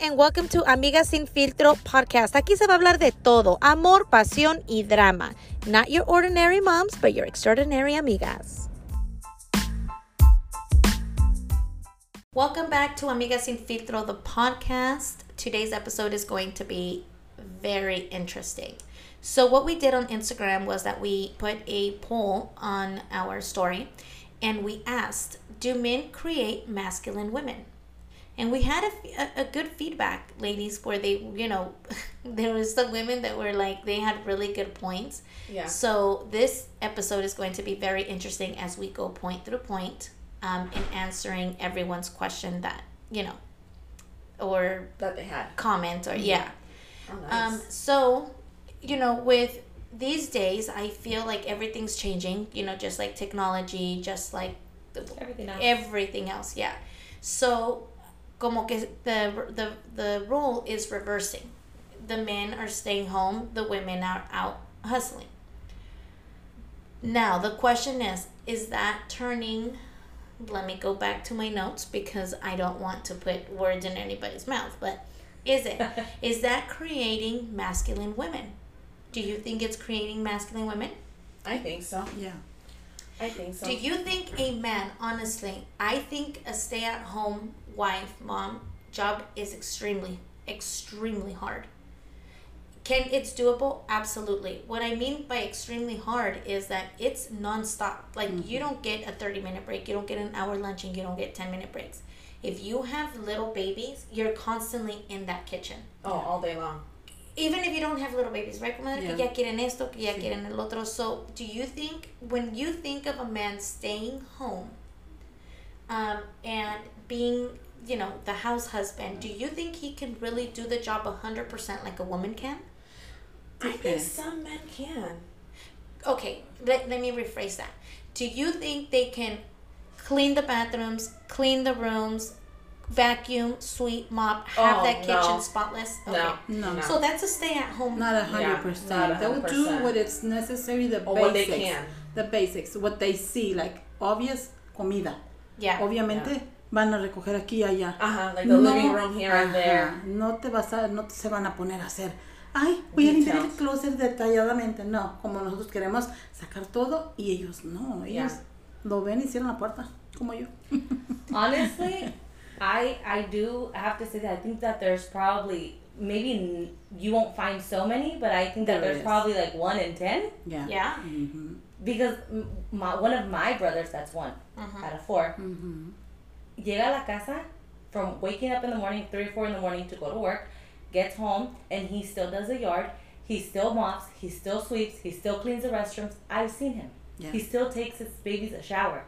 and welcome to Amigas Sin Filtro podcast. Aquí se va a hablar de todo: amor, pasión y drama. Not your ordinary moms, but your extraordinary amigas. Welcome back to Amigas Sin Filtro, the podcast. Today's episode is going to be very interesting. So, what we did on Instagram was that we put a poll on our story and we asked Do men create masculine women? And we had a, a, a good feedback, ladies, where they, you know, there was some women that were like, they had really good points. Yeah. So, this episode is going to be very interesting as we go point through point um, in answering everyone's question that, you know, or that they had. comment or, yeah. Oh, nice. Um, so, you know, with these days, I feel like everything's changing, you know, just like technology, just like the, Everything else. everything else, yeah. So, como que the, the, the role is reversing. The men are staying home, the women are out hustling. Now, the question is is that turning? Let me go back to my notes because I don't want to put words in anybody's mouth, but is it? is that creating masculine women? Do you think it's creating masculine women? I think so. Yeah. I think so. Do you think a man, honestly, I think a stay at home wife, mom job is extremely, extremely hard. Can it's doable? Absolutely. What I mean by extremely hard is that it's nonstop. Like you don't get a 30 minute break, you don't get an hour lunch, and you don't get 10 minute breaks. If you have little babies, you're constantly in that kitchen. oh, all day long. Even if you don't have little babies, right? Comadre? Que ya quieren esto, que ya quieren el otro. So, do you think, when you think of a man staying home um, and being, you know, the house husband, do mm. you think he can really do the job 100% like a woman can? I think some men can. Okay, let, let me rephrase that. Do you think they can clean the bathrooms, clean the rooms, vacuum, sweep, mop, have Oh, that kitchen no. spotless? No. No. So that's a stay at home. Not a Yeah, hundred percent They'll do what it's necessary, the Or what they basics. can. The basics, what they see, like obvious comida. yeah. Obviamente van a recoger aquí y allá. Uh-huh, like the living room here and ajá, there. No te vas a, no te se van a poner a hacer. Ay, voy a limpiar el Details. closet detalladamente. No, como nosotros queremos sacar todo y ellos no. Ellos Yeah. lo ven y cierran la puerta, como yo. Honestly, I I do have to say that I think that there's probably maybe n- you won't find so many, but I think that There there's is. probably like one in ten Yeah. Yeah. Mhm. because m- my one of my brothers that's one Mhm. out of four Mhm. Llega a la casa from waking up in the morning three or four in the morning to go to work, gets home and he still does the yard. He still mops. He still sweeps. He still cleans the restrooms. I've seen him. Yeah. He still takes his babies a shower.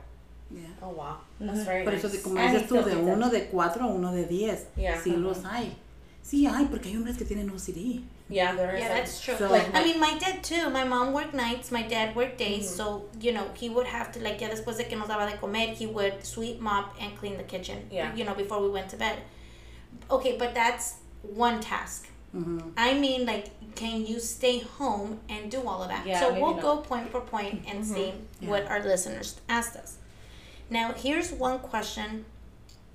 Yeah. Oh wow, that's Mhm. very Por nice. eso, de, como And dices tú, de uno de cuatro a uno de diez. Yeah. Sí los hay. Sí hay, porque hay hombres que tienen OCD. Yeah, there is. Yeah, that's true. So- like, I mean, my dad too. My mom worked nights. My dad worked days. Mm-hmm. So you know, he would have to like, yeah, después de que nos daba de comer, he would sweep, mop, and clean the kitchen. Yeah. You know, before we went to bed. Okay, but that's one task. Mhm. I mean, like, can you stay home and do all of that? Yeah, so we'll not. go point for point and see Yeah. what our listeners asked us. Now, here's one question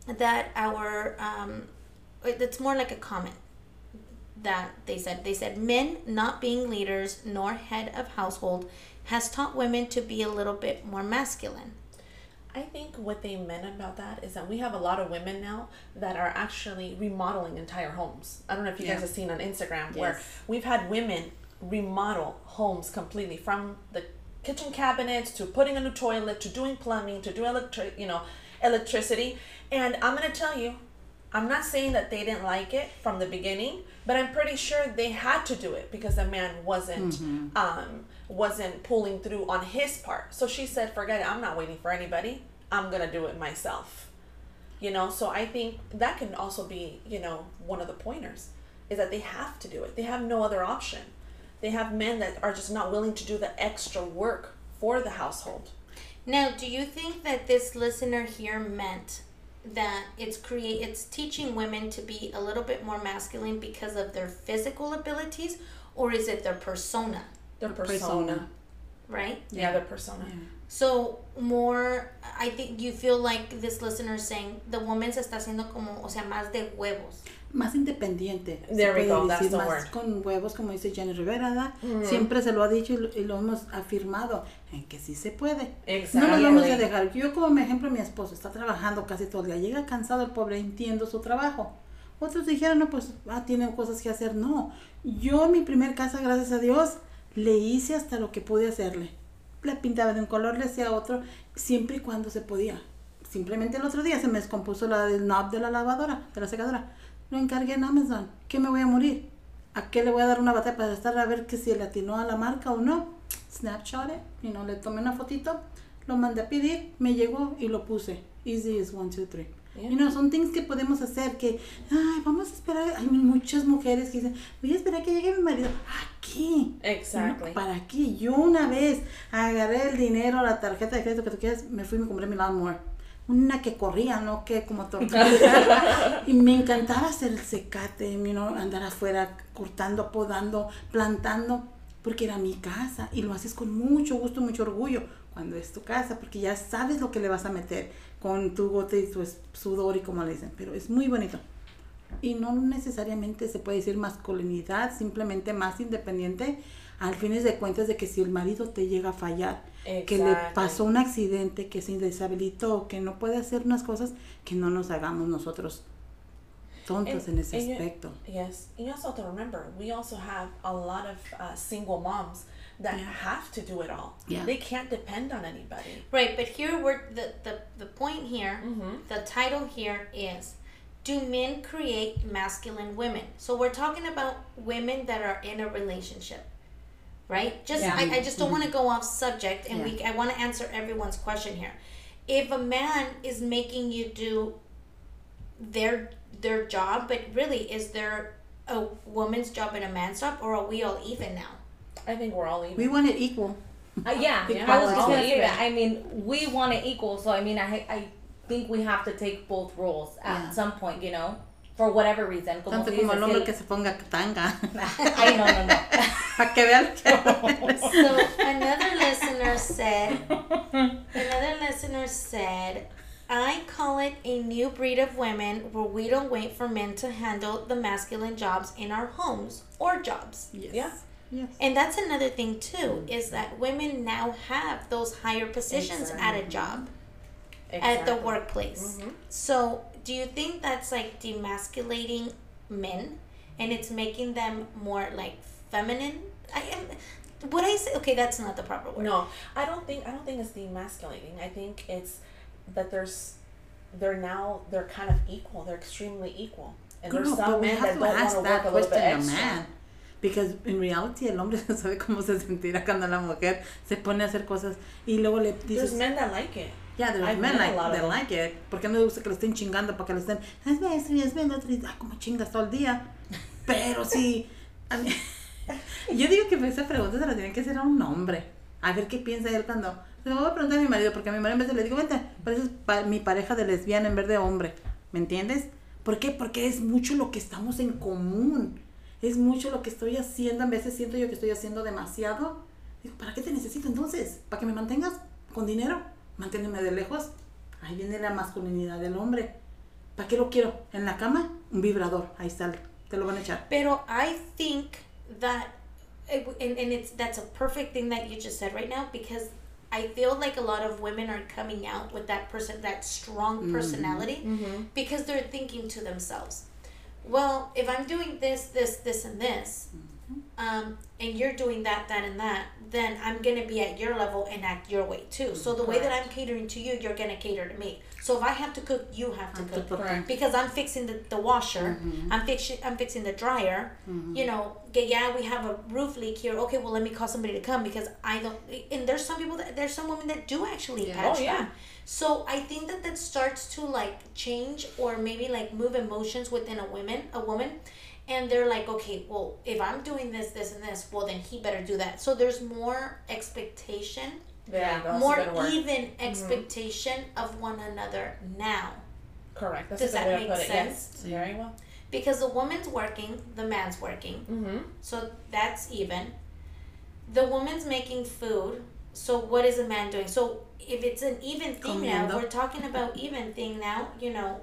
that our um, it's more like a comment that they said. They said men not being leaders nor head of household has taught women to be a little bit more masculine. I think what they meant about that is that we have a lot of women now that are actually remodeling entire homes. I don't know if you Yeah. guys have seen on Instagram where we've had women remodel homes completely from the kitchen cabinets to putting a new toilet to doing plumbing to doing electric, you know, electricity. And I'm gonna tell you, I'm not saying that they didn't like it from the beginning, but I'm pretty sure they had to do it because the man wasn't um, wasn't pulling through on his part. So she said, "Forget it. I'm not waiting for anybody. I'm gonna do it myself." You know. So I think that can also be, you know, one of the pointers is that they have to do it. They have no other option. They have men that are just not willing to do the extra work for the household. Now, do you think that this listener here meant that it's create it's teaching women to be a little bit more masculine because of their physical abilities, or is it their persona? Their Persona. persona. right? yeah their persona. So more, I think you feel like this listener is saying the woman se está haciendo como, o sea, más de huevos. Más independiente. There we go, that's the más word. con huevos, como dice Jenny Rivera, ¿verdad? Siempre se lo ha dicho y lo, y lo hemos afirmado, en que sí se puede. No nos vamos a Exactly. dejar. Yo como mi ejemplo, mi esposo está trabajando casi todo el día. Llega cansado el pobre, entiendo su trabajo. Otros dijeron, no, pues, ah, tienen cosas que hacer. No. Yo en mi primer casa, gracias a Dios, le hice hasta lo que pude hacerle. Le pintaba de un color, le hacía otro, siempre y cuando se podía. Simplemente el otro día se me descompuso la del knob de la lavadora, de la secadora. Lo encargué en Amazon. ¿Qué me voy a morir? ¿A qué le voy a dar una batalla para estar a ver que si le atinó a la marca o no? Snapshot it, you know, le tomé una fotito, lo mandé a pedir, me llegó y lo puse. Easy as one, two, three. Yeah. You know, son things que podemos hacer que, ay, vamos a esperar. Hay muchas mujeres que dicen, voy a esperar que llegue mi marido. Aquí. Exactly. No, ¿Para qué? Yo una vez agarré el dinero, la tarjeta de crédito que tú quieras, me fui y me compré mi lawnmower. Una que corría, no que como tortuga. y me encantaba hacer el secate, you know, andar afuera cortando, podando, plantando, porque era mi casa y lo haces con mucho gusto, mucho orgullo cuando es tu casa, porque ya sabes lo que le vas a meter con tu gote y tu sudor y como le dicen, pero es muy bonito. Y no necesariamente se puede decir masculinidad, simplemente más independiente, al fines de cuentas de que si el marido te llega a fallar, que le pasó un accidente, que se deshabilitó, que no puede hacer unas cosas, que no nos hagamos nosotros tontos And- en ese and you- Yes, and you also have to remember we also have a lot of uh, single moms that Yeah. have to do it all. Yeah. They can't depend on anybody. Right, but here we're the the, the point here, Mm-hmm. the title here is do men create masculine women? So we're talking about women that are in a relationship. Right? Just Yeah. I, I just don't want to go off subject and we I want to answer everyone's question here. If a man is making you do their their job, but really is there a woman's job and a man's job or are we all even now? I think we're all even. We want it equal. Uh, yeah, Yeah, I was just gonna say even. that. I mean, we want it equal, so I mean, I I think we have to take both roles at Yeah. some point, you know, for whatever reason. Como Tanto como el hombre el- que se ponga tanga. Ay, no, no, no. Para que vean. So another listener said, another listener said, I call it a new breed of women where we don't wait for men to handle the masculine jobs in our homes or jobs. Yes. Yeah. Yes. And that's another thing too, is that women now have those higher positions at a job, at the Exactly. workplace. Mm-hmm. So do you think that's like demasculating men and it's making them more like feminine? I am would I say okay, that's not the proper word. No, I don't think I don't think it's demasculating. I think it's that there's they're now they're kind of equal. They're extremely equal. And there's Girl, some but we men that don't want ask to that work a little bit extra. man. Because in reality el hombre no sabe cómo se sentirá cuando la mujer se pone a hacer cosas y luego le There's dices, men that like it. yeah, there's I've men like, them. like it. Porque no le gusta que le estén chingando para que le estén, hazme esto y hazme el otro y ay, como chingas todo el día. Pero sí, a mí- yo digo que esa pregunta se la tienen que hacer a un hombre. A ver qué piensa él cuando, lo voy a preguntar a mi marido, porque a mi marido en vez de le digo, vente, pareces pa- mi pareja de lesbiana en vez de hombre. ¿Me entiendes? ¿Por qué? Porque es mucho lo que estamos en común. Es mucho lo que estoy haciendo. A veces siento yo que estoy haciendo demasiado. Digo, ¿para qué te necesito entonces? ¿Para que me mantengas con dinero? Manténme de lejos. Ahí viene la masculinidad del hombre. ¿Para qué lo quiero? ¿En la cama? Un vibrador. Ahí está. Te lo van a echar. Pero I think that, it, and, and it's that's a perfect thing that you just said right now because I feel like a lot of women are coming out with that person, that strong mm-hmm. personality, mm-hmm. because they're thinking to themselves, well, if I'm doing this, this, this, and this, mm-hmm. Um, and you're doing that, that, and that, then I'm gonna be at your level and act your way too. So the way that I'm catering to you, you're gonna cater to me. So if I have to cook, you have to Have to cook cook. Correct. because I'm fixing the, the washer, I'm fixing I'm fixing the dryer. You know, yeah, we have a roof leak here. Okay, well let me call somebody to come because I don't. And there's some people that there's some women that do actually Yeah. patch Oh, yeah. that. So I think that that starts to like change or maybe like move emotions within a woman, a woman, and they're like, okay, well if I'm doing this, this, and this, well then he better do that. So there's more expectation There you go. That's a more good word. even expectation of one another now Correct. That's Does that make to put it. sense? Yes. Very well. because the woman's working the man's working Mm-hmm. so that's even the woman's making food so what is a man doing? So if it's an even thing now, we're talking about even thing now. You know,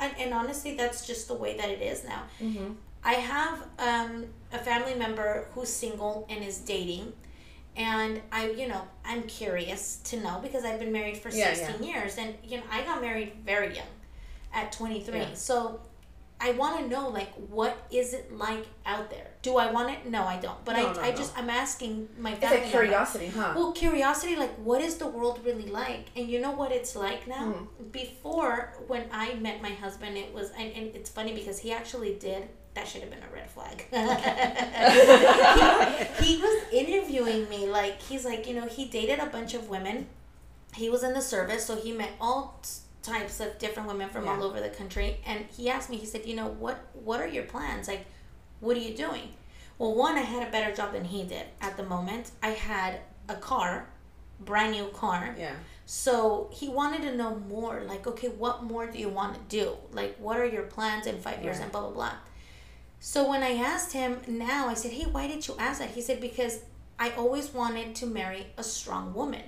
and, and honestly, that's just the way that it is now. Mm-hmm. I have um, a family member who's single and is dating, and I, you know, I'm curious to know because I've been married for Yeah, 16 years, and you know, I got married very young, at 23. Yeah. So, I want to know like what is it like out there? Do I want it? No, I don't. But No, I, no, I no. just I'm asking my It's family like member. curiosity, huh? Well, curiosity, like, what is the world really like? And you know what it's like now? Hmm. Before, when I met my husband, it was, and, and it's funny because he actually did, that should have been a red flag. he, he was interviewing me, like, he's like, you know, he dated a bunch of women. He was in the service, so he met all types of different women from all over the country. And he asked me, he said, you know, what, what are your plans? Like, what are you doing? Well, one, I had a better job than he did at the moment. I had a car, brand new car. yeah. So he wanted to know more. Like, okay, what more do you want to do? Like, what are your plans in five years and blah, blah, blah. So when I asked him now, I said, hey, why did you ask that? He said, because I always wanted to marry a strong woman.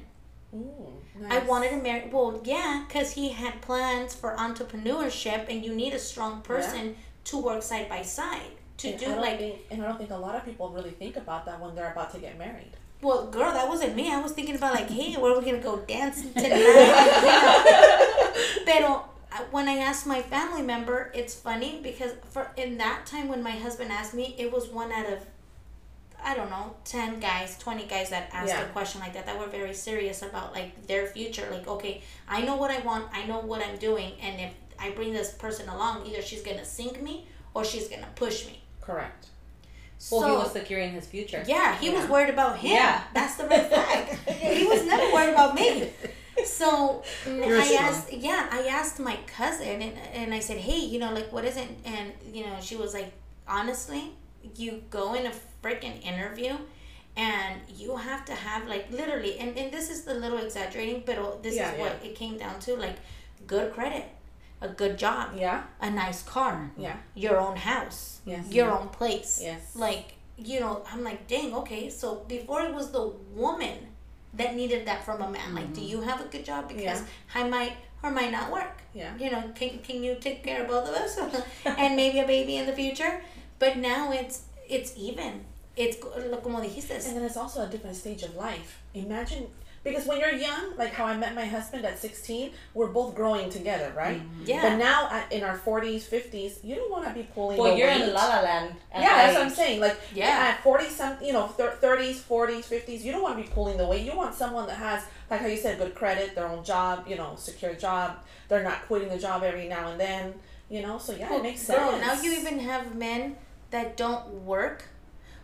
Ooh, I wanted to marry, well, yeah, because he had plans for entrepreneurship and you need a strong person to work side by side. To And do like think, and I don't think a lot of people really think about that when they're about to get married. Well, girl, that wasn't me. I was thinking about like, hey, where are we gonna go dancing tonight? Pero when I asked my family member, it's funny because for in that time when my husband asked me, it was one out of I don't know, ten guys, twenty guys that asked Yeah. a question like that that were very serious about like their future. Like, okay, I know what I want, I know what I'm doing, and if I bring this person along, either she's gonna sink me or she's gonna push me. Correct. Well, so, he was securing his future. yeah, he was worried about him. Yeah. That's the red flag. he was never worried about me. So mm, You're I asked, yeah, I asked my cousin, and, and I said, hey, you know, like, what is it? And you know, she was like, honestly, you go in a freaking interview, and you have to have like literally, and, and this is a little exaggerating, but this Yeah, is what it came down to, like, good credit, a good job, Yeah. a nice car, Yeah. your own house, Yes. your own place. Yes. Like, you know, I'm like, dang, okay. So before it was the woman that needed that from a man. Like, do mm-hmm. you have a good job? Because Yeah. I might or might not work. Yeah. You know, can, can you take care of both of us? and maybe a baby in the future. But now it's it's even. It's como dijiste. And then it's also a different stage of life. Imagine because when you're young, like how I met my husband at 16, we're both growing together, right? Mm-hmm. Yeah. But now at, in our 40s, 50s, you don't want to be pulling Well, the you're weight. in La La Land. yeah, that that's what I'm saying. Like, Yeah. at 40 something, you know, thir- 30s, 40s, 50s, you don't want to be pulling the weight. You want someone that has, like how you said, good credit, their own job, you know, secure job. They're not quitting the job every now and then, you know. So yeah, it makes sense. Girl, now you even have men that don't work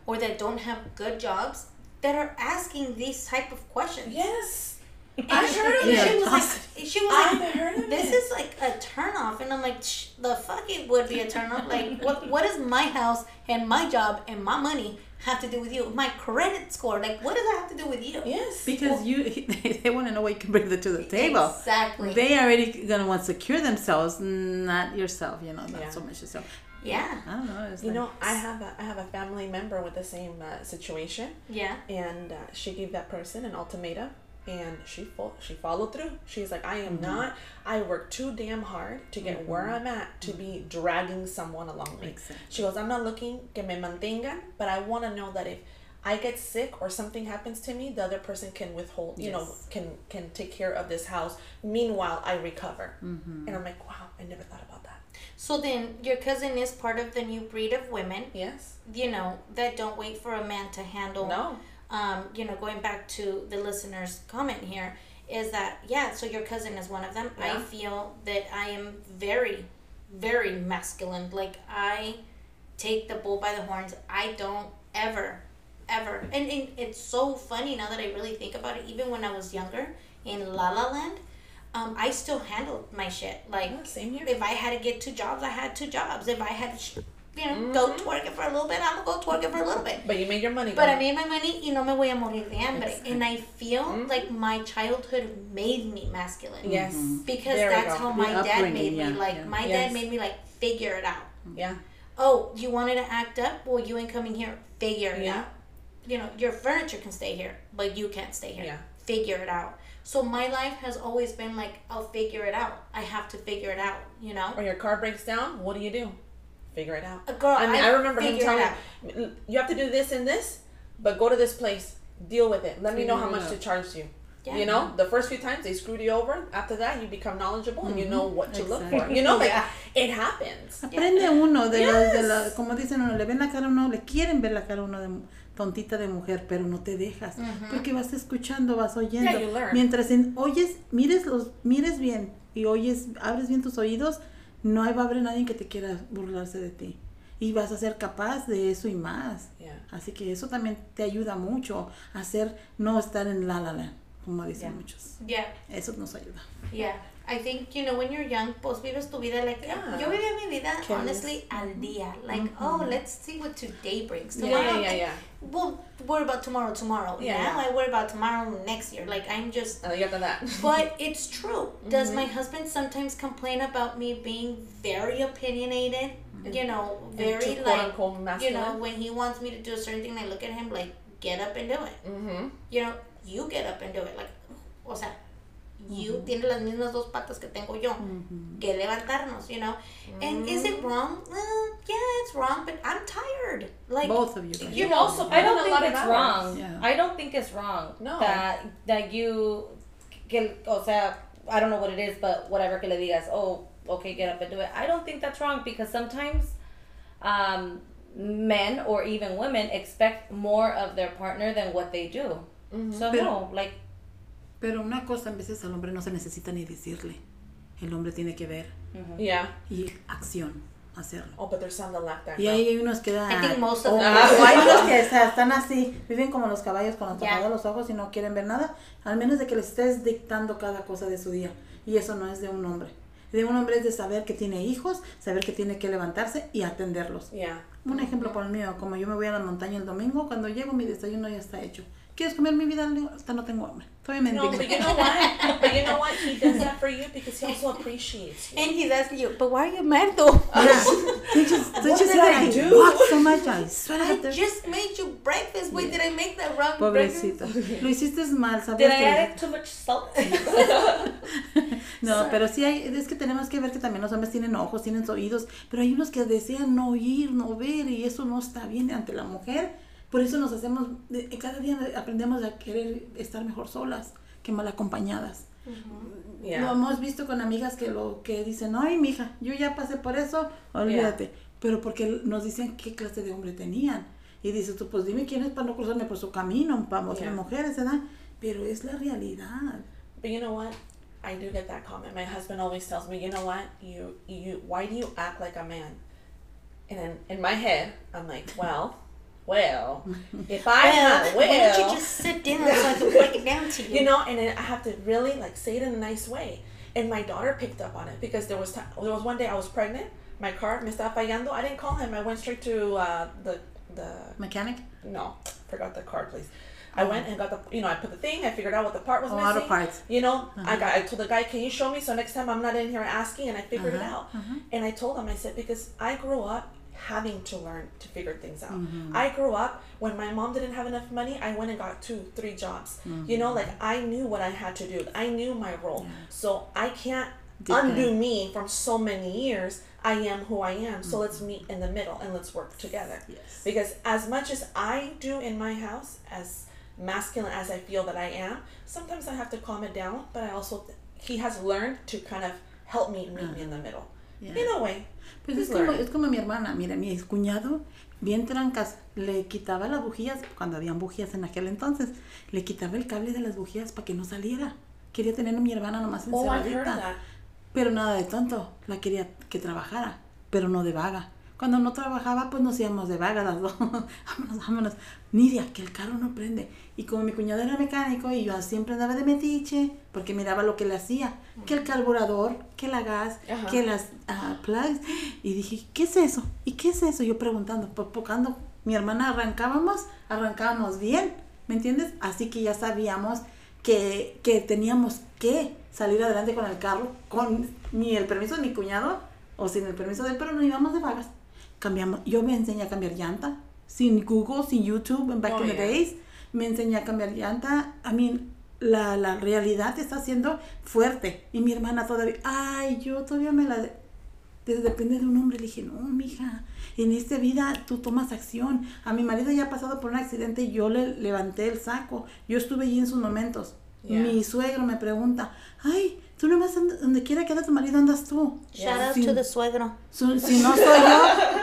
or that don't have good jobs that are asking these type of questions. Yes, And I've heard of and it. She was like, she was I've like, heard of this it. is like a turn off, and I'm like, Shh, the fuck it would be a turn off. Like, what what does my house and my job and my money have to do with you? My credit score, like, what does that have to do with you? Yes. Because you, they, want to know what you can bring to the table. Exactly. They already gonna want to secure themselves, not yourself. You know, not Yeah. so much yourself. Yeah, I don't know. It's You like, know, I have a I have a family member with the same uh, situation, yeah, and uh, she gave that person an ultimatum, and she fo- she followed through. She's like, I am not. I work too damn hard to get where I'm at to be dragging someone along me. Makes sense. She goes, I'm not looking que me mantengan, but I want to know that if I get sick or something happens to me, the other person can withhold, you know, can can take care of this house. Meanwhile, I recover. And I'm like, wow, I never thought about that. So then, your cousin is part of the new breed of women, Yes. you know, that don't wait for a man to handle. No. um, you know, going back to the listener's comment here, is that yeah, so your cousin is one of them. I feel that I am very, very masculine. Like I take the bull by the horns. I don't ever, ever, and, and it's so funny now that I really think about it. Even when I was younger in La La Land, um, I still handled my shit. Like Yeah, same here. if I had to get two jobs, I had two jobs. If I had to, sh- you know, go twerk it for a little bit, I'm gonna go twerk it for a little bit. But you made your money. But girl. I made my money y no me voy a morir de hambre. And I feel Mm-hmm. like my childhood made me masculine. Yes. Because There that's go. how The my dad upbringing, made me. yeah, Like, yeah. my Yes. dad made me, like, figure it out. Yeah. Oh, you wanted to act up? Well, you ain't coming here. Figure it Yeah. out. You know, your furniture can stay here, but you can't stay here. Yeah. figure it out. So my life has always been like, I'll figure it out. I have to figure it out, you know? Or your car breaks down, what do you do? Figure it out. A girl, I mean, I I, remember him telling me, you have to do this and this, but go to this place, deal with it. Let me know how Figure it much to charge you. Yeah. You know, the first few times they screwed you over. After that, you become knowledgeable and you know what to look for. You know, like Yeah. it happens. Aprende uno de los, de Yes. la, como dicen uno, le ven la cara a uno, le quieren ver la cara a uno de tontita de mujer, pero no te dejas, porque vas escuchando, vas oyendo. Yeah, you learn. Mientras en- oyes, mires los, mires bien y oyes, abres bien tus oídos, no hay, va a haber nadie que te quiera burlarse de ti. Y vas a ser capaz de eso y más. Yeah. Así que eso también te ayuda mucho a hacer, no estar en la la la, como dicen Yeah. muchos. Yeah. Eso nos ayuda. Yeah. I think, you know, when you're young, pues vives tu vida like, Yeah. yo vivía mi vida, honestly, al mm-hmm. día. Like, mm-hmm. oh, let's see what today brings. Yeah, Tomorrow, yeah, yeah, yeah. We'll worry about tomorrow tomorrow. Yeah, now. I worry about tomorrow next year. Like, I'm just And you got that. but it's true. Does my mm-hmm. husband sometimes complain about me being very opinionated? You know, very like unquote, you know when he wants me to do a certain thing, I look at him like, get up and do it. Mm-hmm. You know, you get up and do it. Like, o sea, you tienes las mismas dos patas que tengo yo. Que levantarnos, you know. And is it wrong? Well, yeah, it's wrong, but I'm tired. Like, Both of you. guys. You also I don't a think it's hours. wrong. Yeah. I don't think it's wrong. No. That that you, que, o sea, I don't know what it is, but whatever que le digas, oh, okay, get up and do it. I don't think that's wrong because sometimes, um, men or even women expect more of their partner than what they do. So Pero- no, like Pero una cosa, a veces al hombre no se necesita ni decirle. El hombre tiene que ver Yeah. y acción, hacerlo. Oh, but there's some that lack that. Y hay unos que dan. I think most of o, them- o hay unos que o sea, están así, viven como los caballos con los Yeah. tapados los ojos y no quieren ver nada, al menos de que les estés dictando cada cosa de su día. Y eso no es de un hombre. De un hombre es de saber que tiene hijos, saber que tiene que levantarse y atenderlos. Yeah. Un ejemplo por el mío, como yo me voy a la montaña el domingo, cuando llego mi desayuno ya está hecho. ¿Quieres comer mi vida? Le hasta no tengo hambre. Todavía me No, but you know what? but you know what? He does that for you because he also appreciates you. and he's asking you, but why are you mad though? Yeah. They just, they What just did say I do? walk so much. I I just made you breakfast. Wait, did I make that wrong? Pobrecito. Lo hiciste mal, did ¿sabías I add too much salt? No, pero sí hay, es que tenemos que ver que también los hombres tienen ojos, tienen oídos, pero hay unos que desean no oír, no ver, y eso no está bien ante la mujer. Por eso nos hacemos, de- cada día aprendemos a querer estar mejor solas que mal acompañadas. Lo Yeah. hemos visto con amigas que lo que dicen, ay, mija, yo ya pasé por eso, olvídate. Pero porque nos dicen qué clase de hombre tenían. Y dices tú, pues dime quién es para no cruzarme por su camino, para otras Yeah. mujeres, ¿verdad? Pero es la realidad. But you know what? I do get that comment. My husband always tells me, you know what? You you why do you act like a man? And in, in my head, I'm like, well, well, if I Well, had, why don't well, you just sit down so I can break it down to you? you know, and then I have to really like say it in a nice way. And my daughter picked up on it because there was time, there was one day I was pregnant. My car me estaba fallando. I didn't call him. I went straight to uh, the the Mechanic? no, forgot the card, please. I oh. went and got the, you know, I put the thing. I figured out what the part was Oh, missing. auto parts. You know, uh-huh. I got, I told the guy, can you show me so next time I'm not in here asking, and I figured it uh-huh. out. Uh-huh. And I told him, I said, because I grew up having to learn to figure things out. Mm-hmm. I grew up when my mom didn't have enough money. I went and got two, three jobs. Mm-hmm. You know, like I knew what I had to do. I knew my role. So I can't Depend. undo me from so many years. I am who I am. So let's mm-hmm. meet in the middle and let's work together. Yes. Because as much as I do in my house, as masculine as I feel that I am, sometimes I have to calm it down. But I also, he has learned to kind of help me meet me in the middle. Yeah. A way. Pues es como, es como mi hermana, mira, mi cuñado, bien trancas, le quitaba las bujías, cuando habían bujías en aquel entonces, le quitaba el cable de las bujías para que no saliera. Quería tener a mi hermana nomás Oh, encerradita. that. Pero nada de tonto, la quería que trabajara, pero no de vaga. Cuando no trabajaba, pues nos íbamos de vaga las dos. vámonos, vámonos. Nidia, que el carro no prende. Y como mi cuñado era mecánico y yo siempre andaba de metiche, porque miraba lo que le hacía, que el carburador, que la gas, Ajá. que las ah, plugs. Y dije, ¿qué es eso? ¿Y qué es eso? Yo preguntando, pocando. Mi hermana arrancábamos, arrancábamos bien, ¿me entiendes? Así que ya sabíamos que, que teníamos que salir adelante con el carro, con ni el permiso de mi cuñado o sin el permiso de él, pero no íbamos de vagas. Cambiamos, yo me enseñé a cambiar llanta, sin Google, sin YouTube, en back Oh, in the days, me enseñé a cambiar llanta. I mean, la, la realidad está siendo fuerte. Y mi hermana todavía, ay, yo todavía me la... de- de- depende de un hombre. Le dije, no, mija, en esta vida tú tomas acción. A mi marido ya ha pasado por un accidente y yo le levanté el saco. Yo estuve allí en sus momentos. Yeah. Mi suegro me pregunta, ay, tú nomás andas- donde quiera que anda tu marido andas tú. Shout out to the suegro. Su- si no soy yo,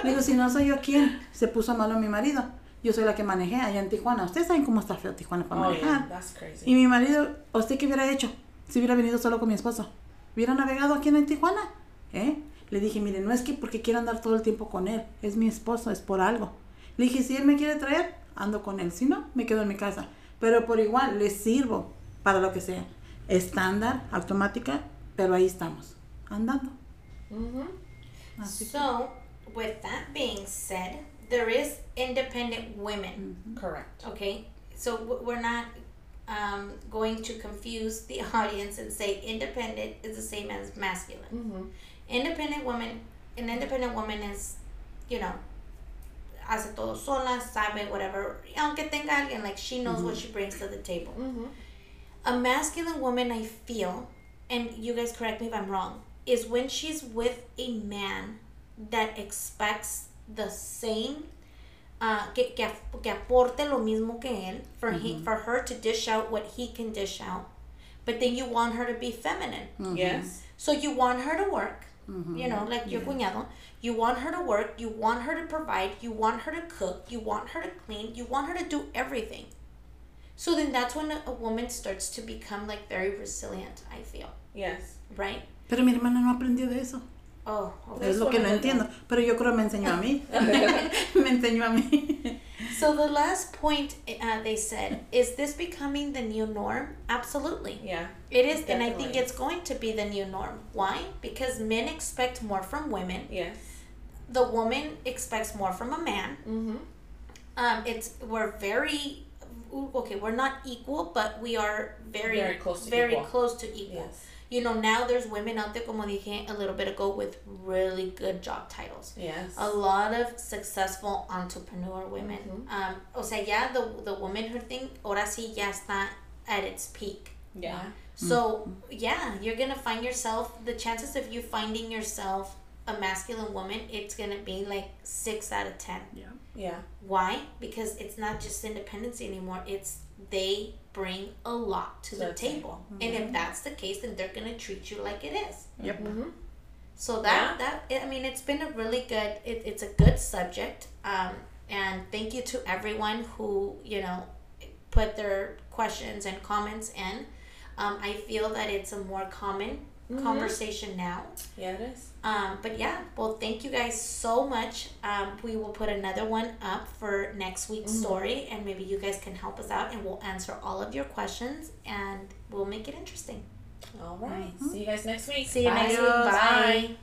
digo, si no soy yo, ¿quién? Se puso malo mi marido. Yo soy la que manejé allá en Tijuana. Ustedes saben cómo está feo Tijuana para Oh, manejar. yeah, that's crazy. Y mi marido, ¿usted qué hubiera hecho si hubiera venido solo con mi esposo? ¿Hubiera navegado aquí en Tijuana? ¿Eh? Le dije, mire, no es que porque quiera andar todo el tiempo con él, es mi esposo, es por algo. Le dije, si él me quiere traer, ando con él, si no, me quedo en mi casa. Pero por igual, le sirvo para lo que sea. Estándar, automática, pero ahí estamos, andando. Mhm. Así que- So, with that being said, there is independent women. Correct. Okay, so we're not um, going to confuse the audience and say independent is the same as masculine. Mhm. Independent woman, an independent woman is, you know, hace todo sola, sabe whatever. Aunque tenga alguien, like she knows what she brings to the table. A masculine woman, I feel, and you guys correct me if I'm wrong, is when she's with a man that expects the same, uh, que, que, que aporte lo mismo que él, for, he, mm-hmm. for her to dish out what he can dish out. But then you want her to be feminine. Mm-hmm. Yes. So you want her to work, mm-hmm. you know, like your cuñado. You want her to work, you want her to provide, you want her to cook, you want her to clean, you want her to do everything. So then that's when a, a woman starts to become like very resilient, I feel, Yes. right? Pero mi hermana no aprendió de eso. Oh, okay. Es lo que no bueno, entiendo. Pero yo creo que me enseñó a mí. me enseñó a mí. So the last point uh, they said is this becoming the new norm? Absolutely. Yeah. It is, and I think it's going to be the new norm. Why? Because men expect more from women. Yes. The woman expects more from a man. Mhm. Um, it's we're very okay. We're not equal, but we are very Very close to very equal. close to equal. Yes. You know, now there's women out there, como dije a little bit ago, with really good job titles. Yes. A lot of successful entrepreneur women. Mhm. Um, o sea, ya the the womanhood thing, ahora sí ya está at its peak. Yeah. So yeah, you're gonna find yourself. The chances of you finding yourself a masculine woman, it's gonna be like six out of ten. Yeah. Why? Because it's not just independence anymore. It's they bring a lot to the The table, and if that's the case, then they're gonna treat you like it is. Yep. Mhm. So that that I mean, it's been a really good. It, it's a good subject. Um, and thank you to everyone who you know put their questions and comments in. Um, I feel that it's a more common conversation now. Yeah, it is. Um, but yeah, well, thank you guys so much. Um, we will put another one up for next week's story, and maybe you guys can help us out, and we'll answer all of your questions, and we'll make it interesting. All right. See you guys next week. See you next Bye. Bye.